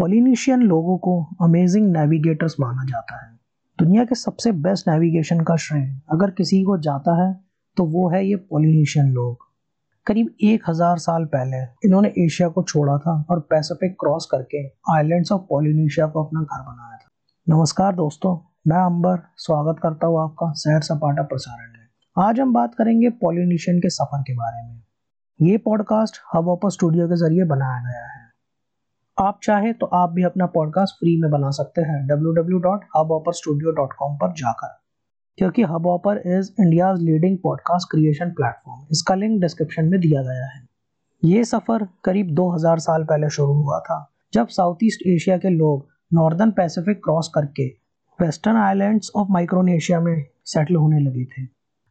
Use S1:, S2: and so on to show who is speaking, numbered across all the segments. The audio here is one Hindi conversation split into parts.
S1: पॉलिनीशियन लोगों को अमेजिंग नेविगेटर्स माना जाता है। दुनिया के सबसे बेस्ट नेविगेशन का श्रेय अगर किसी को जाता है तो वो है ये पॉलिनीशियन लोग। करीब एक हज़ार साल पहले इन्होंने एशिया को छोड़ा था और पैसिफिक क्रॉस करके आइलैंड्स ऑफ़ पॉलिनीशिया को अपना घर बनाया था। नमस्कार दोस्तों, मैं अंबर, स्वागत करता हूँ आपका सैर सपाटा प्रसारण में। आज हम बात करेंगे पॉलिनीशियन के सफ़र के बारे में। ये पॉडकास्ट हब ऑपर स्टूडियो के ज़रिए बनाया गया है। आप चाहे तो आप भी अपना पॉडकास्ट फ्री में बना सकते हैं। www.hubhopperstudio.com पर जाकर। क्योंकि Hubhopper is India leading podcast creation platform इसका लिंक डिस्क्रिप्शन में दिया गया है। ये सफ़र करीब 2000 साल पहले शुरू हुआ था, जब साउथ ईस्ट एशिया के लोग नॉर्दर्न पैसिफिक क्रॉस करके वेस्टर्न आइलैंड्स ऑफ़ माइक्रोनेशिया में सेटल होने लगे थे।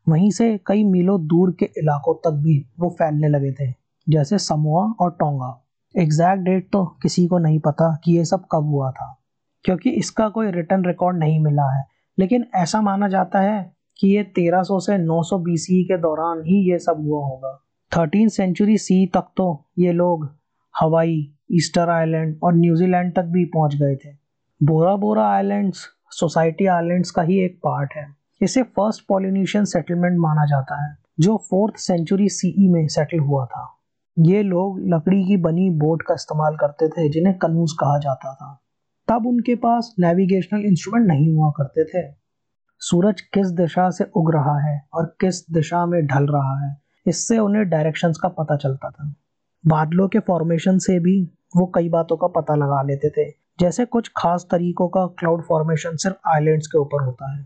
S1: वहीं से कई मीलों दूर के इलाकों तक भी वो फैलने लगे थे, जैसे समोआ और टोंगा एग्जैक्ट डेट तो किसी को नहीं पता कि ये सब कब हुआ था, क्योंकि इसका कोई रिटर्न रिकॉर्ड नहीं मिला है। लेकिन ऐसा माना जाता है कि ये 1300 से 900 बीसी के दौरान ही ये सब हुआ होगा। थर्टीन सेंचुरी सी तक तो ये लोग हवाई, ईस्टर आइलैंड और न्यूजीलैंड तक भी पहुँच गए थे। Bora Bora islands, Society Islands का ही एक पार्ट है। इसे फ़र्स्ट पॉलिनेशियन सेटलमेंट माना जाता है, जो फोर्थ सेंचुरी सीई में सेटल हुआ था। ये लोग लकड़ी की बनी बोट का इस्तेमाल करते थे, जिन्हें कनूज कहा जाता था। तब उनके पास नेविगेशनल इंस्ट्रूमेंट नहीं हुआ करते थे। सूरज किस दिशा से उग रहा है और किस दिशा में ढल रहा है, इससे उन्हें डायरेक्शंस का पता चलता था। बादलों के फॉर्मेशन से भी वो कई बातों का पता लगा लेते थे। जैसे कुछ खास तरीकों का क्लाउड फॉर्मेशन सिर्फ़ आइलैंड्स के ऊपर होता है।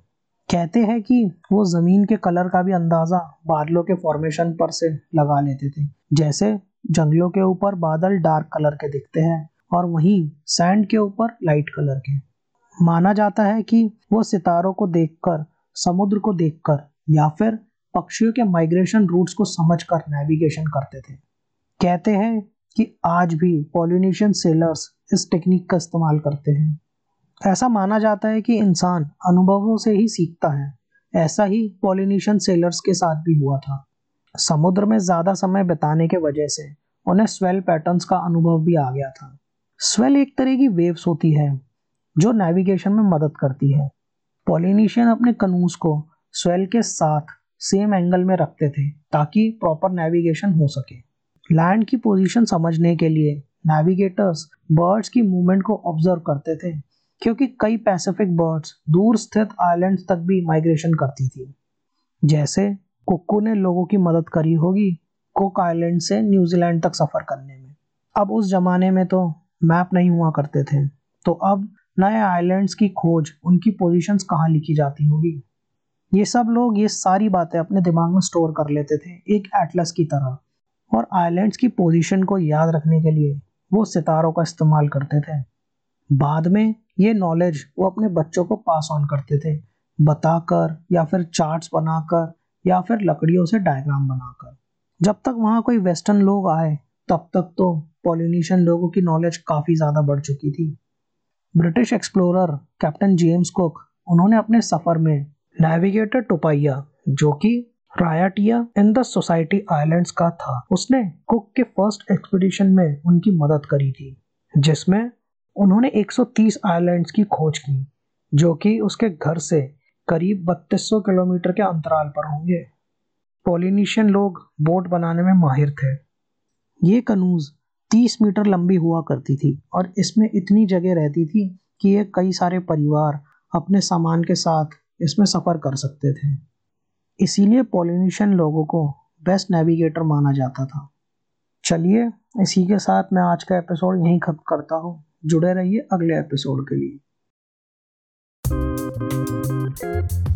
S1: कहते हैं कि वो ज़मीन के कलर का भी अंदाज़ा बादलों के फॉर्मेशन पर से लगा लेते थे। जैसे जंगलों के ऊपर बादल डार्क कलर के दिखते हैं और वहीं सैंड के ऊपर लाइट कलर के। माना जाता है कि वो सितारों को देखकर, समुद्र को देखकर या फिर पक्षियों के माइग्रेशन रूट्स को समझकर नेविगेशन करते थे। कहते हैं कि आज भी पॉलिनेशियन सेलर्स इस टेक्निक का इस्तेमाल करते हैं। ऐसा माना जाता है कि इंसान अनुभवों से ही सीखता है। ऐसा ही पॉलिनेशियन सेलर्स के साथ भी हुआ था। समुद्र में ज़्यादा समय बिताने के वजह से उन्हें स्वेल पैटर्न्स का अनुभव भी आ गया था। स्वेल एक तरह की वेव्स होती है, जो नेविगेशन में मदद करती है। पॉलिनेशियन अपने कनूस को स्वेल के साथ सेम एंगल में रखते थे, ताकि प्रॉपर नेविगेशन हो सके। लैंड की पोजीशन समझने के लिए नेविगेटर्स बर्ड्स की मूवमेंट को ऑब्ज़र्व करते थे, क्योंकि कई पैसिफिक बर्ड्स दूर स्थित आइलैंड तक भी माइग्रेशन करती थी। जैसे कुक्कू ने लोगों की मदद करी होगी कुक आइलैंड से न्यूजीलैंड तक सफ़र करने में। अब उस जमाने में तो मैप नहीं हुआ करते थे। तो अब नए आइलैंड्स की खोज, उनकी पोजीशंस कहाँ लिखी जाती होगी? ये सब लोग ये सारी बातें अपने दिमाग में स्टोर कर लेते थे एक एटलस की तरह। और आइलैंड्स की पोजीशन को याद रखने के लिए वो सितारों का इस्तेमाल करते थे। बाद में ये नॉलेज वो अपने बच्चों को पास ऑन करते थे। बताकर या फिर चार्ट्स बनाकर या फिर लकड़ियों से डायग्राम बनाकर। जब तक वहाँ कोई वेस्टर्न लोग आए, तब तक तो पॉलिनेशियन लोगों की नॉलेज काफ़ी ज़्यादा बढ़ चुकी थी। British explorer captain James Cook उन्होंने अपने सफ़र में नेविगेटर टोपाइया जो कि Raiatea in the Society Islands का था। उसने कुक के फ़र्स्ट एक्सपीडिशन में उनकी मदद करी थी, जिसमें उन्होंने 130 आइलैंड्स की खोज की, जो कि उसके घर से करीब 3200 किलोमीटर के अंतराल पर होंगे। पोलिनीशियन लोग बोट बनाने में माहिर थे। ये कनूज 30 मीटर लंबी हुआ करती थी और इसमें इतनी जगह रहती थी कि ये कई सारे परिवार अपने सामान के साथ इसमें सफ़र कर सकते थे। इसीलिए पोलिनीशियन लोगों को बेस्ट नेविगेटर माना जाता था। चलिए, इसी के साथ मैं आज का एपिसोड यहीं खत्म करता हूँ। जुड़े रहिए अगले एपिसोड के लिए। Thanks.